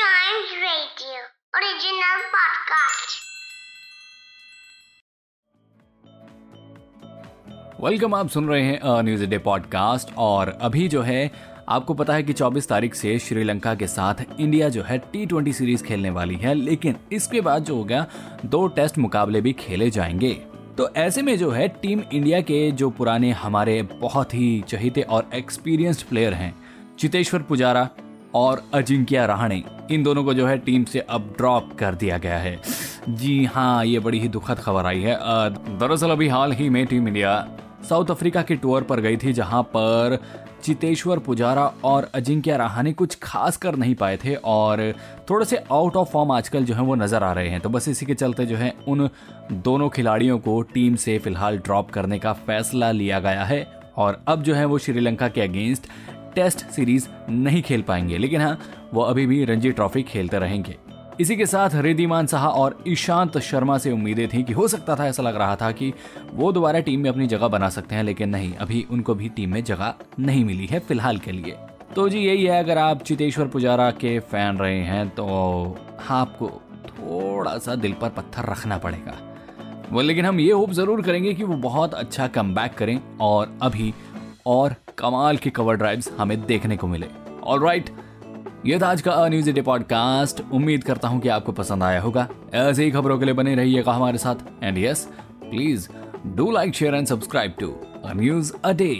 Giant original podcast. Welcome आप सुन रहे हैं न्यूज़ डे पॉडकास्ट और अभी जो है, आपको पता है कि 24 तारीख से श्रीलंका के साथ इंडिया जो है टी ट्वेंटी सीरीज़ खेलने वाली है, लेकिन इसके बाद जो हो गया दो टेस्ट मुकाबले भी खेले जाएँगे तो ऐसे में जो है, टीम इंडिया के जो पुराने हमारे बहुत ही चहिते और एक्सपीरियंस्ड प्लेयर हैं, चितेश्वर पुजारा और अजिंक्य रहाणे, इन दोनों को जो है टीम से अब ड्रॉप कर दिया गया है। जी हाँ ये बड़ी ही दुखद खबर आई है। दरअसल अभी हाल ही में टीम इंडिया साउथ अफ्रीका के टूर पर गई थी, जहाँ पर चितेश्वर पुजारा और अजिंक्य रहाणे कुछ खास कर नहीं पाए थे और थोड़े से आउट ऑफ़ फॉर्म आजकल जो है वो नज़र आ रहे हैं। तो बस इसी के चलते जो है उन दोनों खिलाड़ियों को टीम से फ़िलहाल ड्रॉप करने का फैसला लिया गया है और अब जो है वो श्रीलंका के अगेंस्ट टेस्ट सीरीज़ नहीं खेल पाएँगे। लेकिन हाँ वो अभी भी रणजी ट्रॉफी खेलते रहेंगे। इसी के साथ रिद्धिमान साहा और ईशांत शर्मा से उम्मीदें थी कि हो सकता था, ऐसा लग रहा था कि वो दोबारा टीम में अपनी जगह बना सकते हैं, लेकिन नहीं, अभी उनको भी टीम में जगह नहीं मिली है फ़िलहाल के लिए। तो जी, यही है, अगर आप चितेश्वर पुजारा के फ़ैन रहे हैं तो आपको थोड़ा सा दिल पर पत्थर रखना पड़ेगा। वो लेकिन हम ये होप ज़रूर करेंगे कि वो बहुत अच्छा कम करें और अभी और कमाल की कवर ड्राइव्स हमें देखने को मिले। ऑल राइट ये था आज का न्यूज़ डे पॉडकास्ट उम्मीद करता हूँ कि आपको पसंद आया होगा। ऐसे ही खबरों के लिए बने रहिएगा हमारे साथ। And yes please do like share and subscribe to news a day